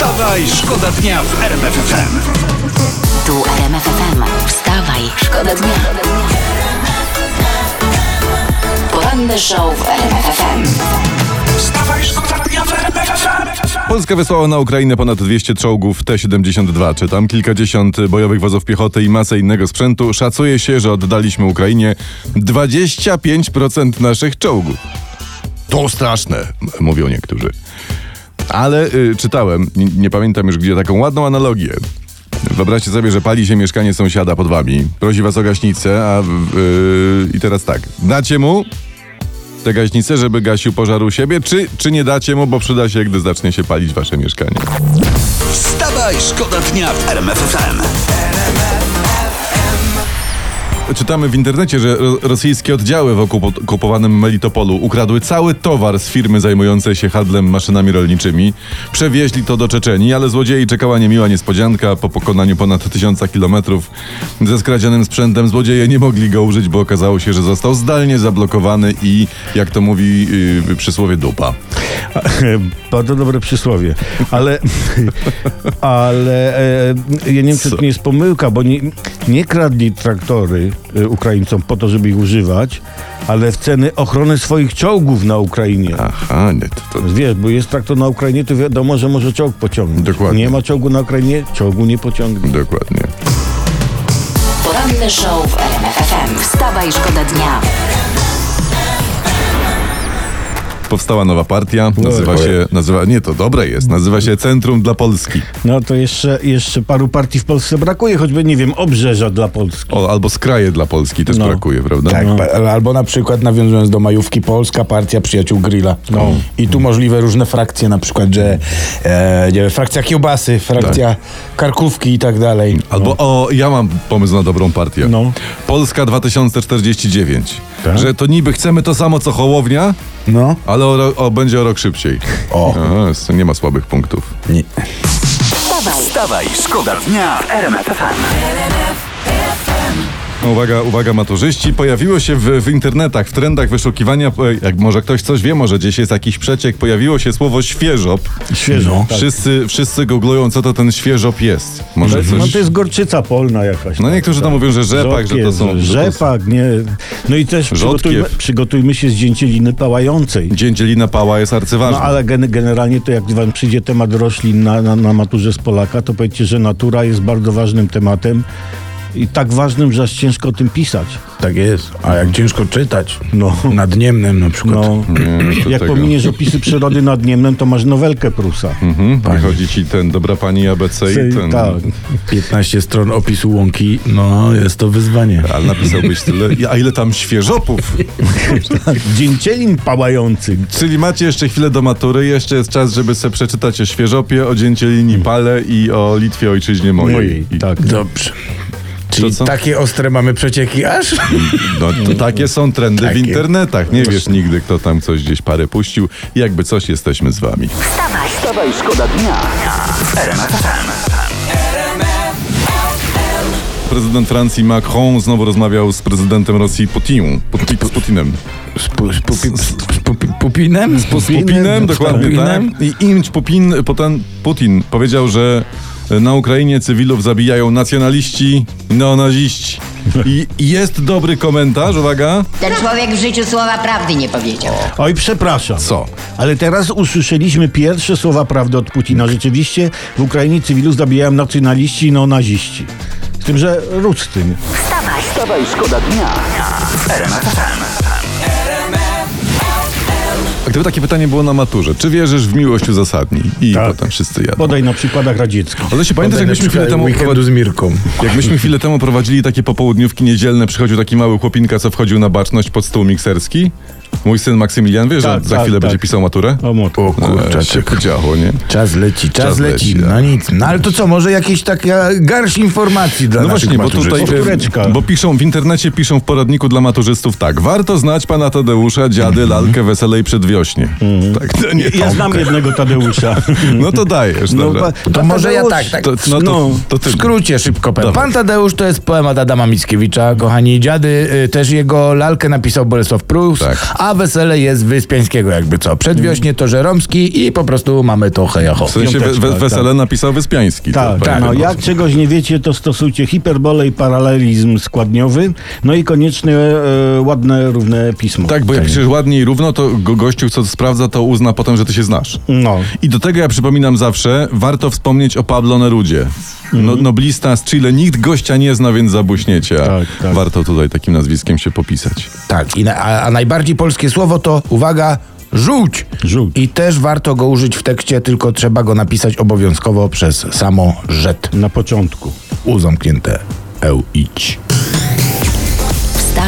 Wstawaj, szkoda dnia w RMF FM. Tu RMF FM. Wstawaj, szkoda dnia. Poranny show w RMF FM. Wstawaj, szkoda dnia w RMF FM. Polska wysłała na Ukrainę ponad 200 czołgów T-72, czy tam kilkadziesiąt bojowych wozów piechoty i masę innego sprzętu. Szacuje się, że oddaliśmy Ukrainie 25% naszych czołgów. To straszne, mówią niektórzy. Ale y, czytałem, nie, nie pamiętam już gdzie, taką ładną analogię. Wyobraźcie sobie, że pali się mieszkanie sąsiada pod wami. Prosi was o gaśnicę, a y, i teraz tak. Dacie mu tę gaśnicę, żeby gasił pożar u siebie, czy, czy nie dacie mu, bo przyda się, gdy zacznie się palić wasze mieszkanie? Wstawaj, szkoda dnia w RMF FM. Czytamy w internecie, że ro- rosyjskie oddziały w okupo- okupowanym Melitopolu ukradły cały towar z firmy zajmującej się handlem maszynami rolniczymi. Przewieźli to do Czeczenii, ale złodziei czekała niemiła niespodzianka. Po pokonaniu ponad tysiąca kilometrów ze skradzionym sprzętem złodzieje nie mogli go użyć, bo okazało się, że został zdalnie zablokowany i, jak to mówi yy, przysłowie, dupa. Bardzo dobre przysłowie. Ale, ale e, ja nie wiem, czy to nie jest pomyłka, bo nie, nie kradli traktory e, Ukraińcom po to, żeby ich używać, ale w ceny ochrony swoich czołgów na Ukrainie. Aha, nie, to, to Wiesz, bo jest traktor na Ukrainie, to wiadomo, że może czołg pociągnąć. Dokładnie. Nie ma czołgu na Ukrainie, czołgu nie pociągnie. dokładnie. Poranny show w RMF FM. Wstawaj, szkoda dnia. Powstała nowa partia, nazywa się, nazywa, nie to dobre jest, nazywa się Centrum dla Polski. No to jeszcze, jeszcze paru partii w Polsce brakuje, choćby, nie wiem, obrzeża dla Polski. O, albo skraje dla Polski też No. brakuje, prawda? Tak, pa- albo na przykład nawiązując do majówki Polska Partia Przyjaciół Grilla. No. I tu możliwe różne frakcje, na przykład, że e, nie wiem, frakcja kiełbasy, frakcja karkówki i tak dalej. Albo o, ja mam pomysł na dobrą partię. No. Polska 2049. Tak? Że to niby chcemy to samo co Hołownia, No. ale o, o, będzie o rok szybciej. O. Aha, nie ma słabych punktów. Nie. Wstawaj, szkoda dnia w RMF FM. Uwaga, uwaga maturzyści, pojawiło się w, w internetach, w trendach wyszukiwania, jak może ktoś coś wie, może gdzieś jest jakiś przeciek, pojawiło się słowo świeżop. Świeżo. Tak. Wszyscy, wszyscy googlują, co to ten świeżop jest. To Może jest, coś... no to jest gorczyca polna jakaś. No tak, niektórzy tam mówią, że rzepak, to są... że to są- Rzepak, nie. No i też przygotujmy, przygotujmy się z dzięcieliny pałającej. Dzięcielina pała jest arcyważna. No ale gen, generalnie to jak wam przyjdzie temat roślin na, na, na maturze z Polaka, to powiedzcie, że natura jest bardzo ważnym tematem i tak ważnym, że aż ciężko o tym pisać. Tak jest. A jak ciężko czytać? No. Nad Niemnem na przykład. No, Nie, jak tego. pominiesz opisy przyrody nad Niemnem, to masz nowelkę Prusa. Mhm, wychodzi ci ten dobra pani ABC i ten... Tak. 15 stron opisu łąki, no jest to wyzwanie. Ale napisałbyś tyle. A ile tam świeżopów? Dzięcielin pałający. Czyli macie jeszcze chwilę do matury, jeszcze jest czas, żeby sobie przeczytać o świeżopie, o dzięcielinie pale i o Litwie ojczyźnie mojej. Mojej, I, tak. Dobrze. Czyli co? takie ostre mamy przecieki aż? No to takie są trendy w Takie. internetach. Nie wiesz nigdy, kto tam coś gdzieś parę puścił. Jakby coś, jesteśmy z wami. wstawaj. Wstawaj, szkoda dnia w. Prezydent Francji Macron znowu rozmawiał z prezydentem Rosji Putin, Putin, z Putinem. Z, pu, z, pupi, z, z pupi, Pupinem? Z Pupinem, dokładnie Pupinem? tak. I imć Pupin, potem Putin powiedział, że na Ukrainie cywilów zabijają nacjonaliści, neonaziści. I i jest dobry komentarz, uwaga. Ten człowiek w życiu słowa prawdy nie powiedział. Oj, przepraszam. Co? Ale teraz usłyszeliśmy pierwsze słowa prawdy od Putina. Rzeczywiście w Ukrainie cywilów zabijają nacjonaliści i neonaziści. Z tym, że ród z tym. Wstawaj, Wstawaj, szkoda dnia w. A gdyby takie pytanie było na maturze, czy wierzysz w miłość uzasadnij? I Tak. potem wszyscy jadą. Podaj na przykładach radzieckich. Ale się pamiętasz, jak myśmy chwilę temu, z Mirką. jak myśmy chwilę temu prowadzili takie popołudniówki niedzielne, przychodził taki mały chłopinka, co wchodził na baczność pod stół mikserski? Mój syn Maksymilian, wiesz, Tak, że za tak, chwilę tak. będzie pisał maturę? O. O kurczę, E, się podziało, nie? Czas leci, czas, Czas leci. leci, No nic. No ale to co, może jakieś taka garść informacji dla No naszych właśnie, bo tutaj, Powtóreczka. bo piszą, w internecie piszą w poradniku dla maturzystów tak, warto znać pana Tadeusza, dziady, lalkę, wesele i przedwiośnie. Tak, to nie Ja znam jednego Tadeusza. No to dajesz, No, dobra. To może ja tak, tak. To, no to, No. to. W skrócie szybko powiem. Pan Tadeusz to jest poemat Adama Mickiewicza, kochani dziady. y, Też jego lalkę napisał Bolesław Prus, Tak. a wesele jest Wyspiańskiego jakby co. Przedwiośnie to Żeromski i po prostu mamy to hejaho. W sensie we, Piąteczka, we, tak. wesele napisał Wyspiański. Tak, tak. No, jak czegoś nie wiecie, to stosujcie hiperbolę i paralelizm składniowy, no i koniecznie e, ładne, równe pismo. Tak, bo jak piszesz ładnie i równo, to go, gościu, co sprawdza, to uzna potem, że ty się znasz. No. I do tego ja przypominam zawsze, warto wspomnieć o Pablo Nerudzie. No, noblista z Chile, nikt gościa nie zna, więc zabuśniecie. Tak, tak. Warto tutaj takim nazwiskiem się popisać. Tak, i na, a, a najbardziej polskie słowo to, uwaga, żółć. Żółć. I też warto go użyć w tekście, tylko trzeba go napisać obowiązkowo przez samo rzet. Na początku. U zamknięte. Eł, idź.